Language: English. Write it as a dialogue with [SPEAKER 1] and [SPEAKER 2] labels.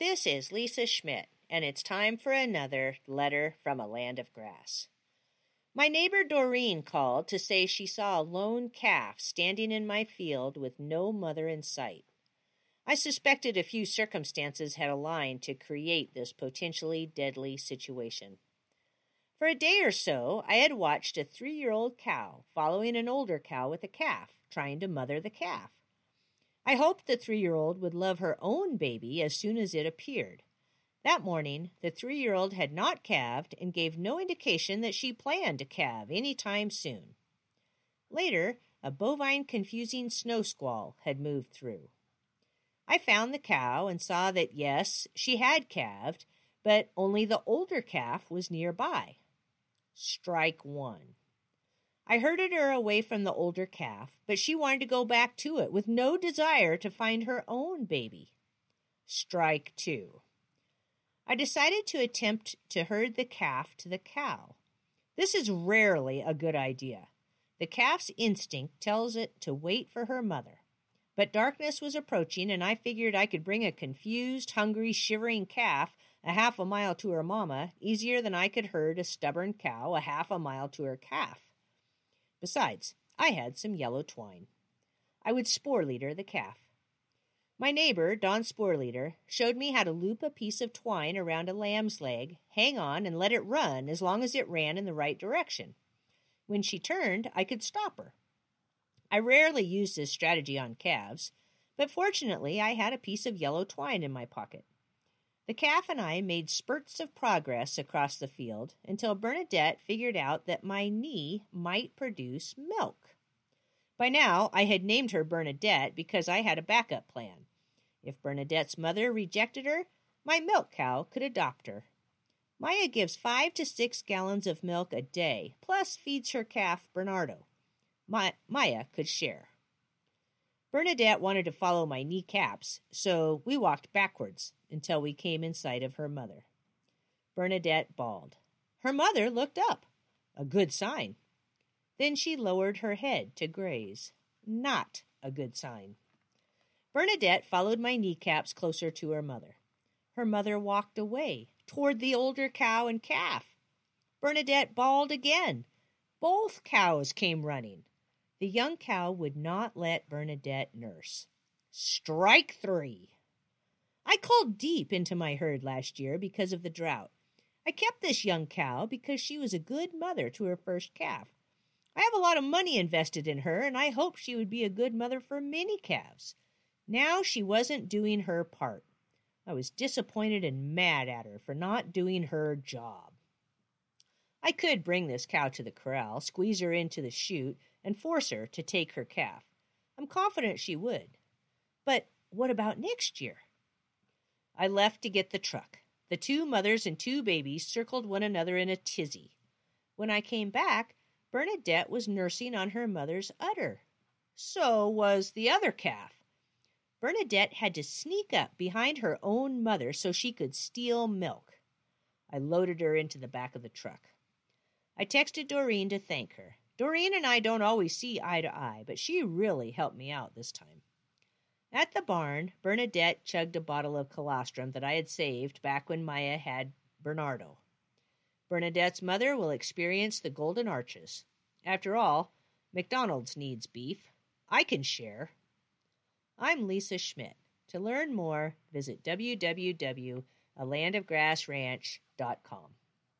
[SPEAKER 1] This is Lisa Schmidt, and it's time for another letter from a land of grass. My neighbor Doreen called to say she saw a lone calf standing in my field with no mother in sight. I suspected a few circumstances had aligned to create this potentially deadly situation. For a day or so, I had watched a three year old cow following an older cow with a calf, trying to mother the calf. I hoped the three year old would love her own baby as soon as it appeared. That morning, the three year old had not calved and gave no indication that she planned to calve any time soon. Later, a bovine confusing snow squall had moved through. I found the cow and saw that yes, she had calved, but only the older calf was nearby. Strike one. I herded her away from the older calf, but she wanted to go back to it with no desire to find her own baby. Strike two. I decided to attempt to herd the calf to the cow. This is rarely a good idea. The calf's instinct tells it to wait for her mother. But darkness was approaching, and I figured I could bring a confused, hungry, shivering calf a half a mile to her mama easier than I could herd a stubborn cow a half a mile to her calf. Besides, I had some yellow twine. I would spore leader the calf. My neighbor, Don Sporeleader, showed me how to loop a piece of twine around a lamb's leg, hang on, and let it run as long as it ran in the right direction. When she turned, I could stop her. I rarely used this strategy on calves, but fortunately I had a piece of yellow twine in my pocket. The calf and I made spurts of progress across the field until Bernadette figured out that my knee might produce milk. By now, I had named her Bernadette because I had a backup plan. If Bernadette's mother rejected her, my milk cow could adopt her. Maya gives five to six gallons of milk a day, plus feeds her calf Bernardo. Maya could share. Bernadette wanted to follow my kneecaps, so we walked backwards until we came in sight of her mother. Bernadette bawled. Her mother looked up. A good sign. Then she lowered her head to graze. Not a good sign. Bernadette followed my kneecaps closer to her mother. Her mother walked away toward the older cow and calf. Bernadette bawled again. Both cows came running. The young cow would not let Bernadette nurse. Strike three. I called deep into my herd last year because of the drought. I kept this young cow because she was a good mother to her first calf. I have a lot of money invested in her, and I hoped she would be a good mother for many calves. Now she wasn't doing her part. I was disappointed and mad at her for not doing her job. I could bring this cow to the corral, squeeze her into the chute, and force her to take her calf. I'm confident she would. But what about next year? I left to get the truck. The two mothers and two babies circled one another in a tizzy. When I came back, Bernadette was nursing on her mother's udder. So was the other calf. Bernadette had to sneak up behind her own mother so she could steal milk. I loaded her into the back of the truck. I texted Doreen to thank her. Doreen and I don't always see eye to eye, but she really helped me out this time. At the barn, Bernadette chugged a bottle of colostrum that I had saved back when Maya had Bernardo. Bernadette's mother will experience the golden arches. After all, McDonald's needs beef. I can share. I'm Lisa Schmidt. To learn more, visit www.alandofgrassranch.com.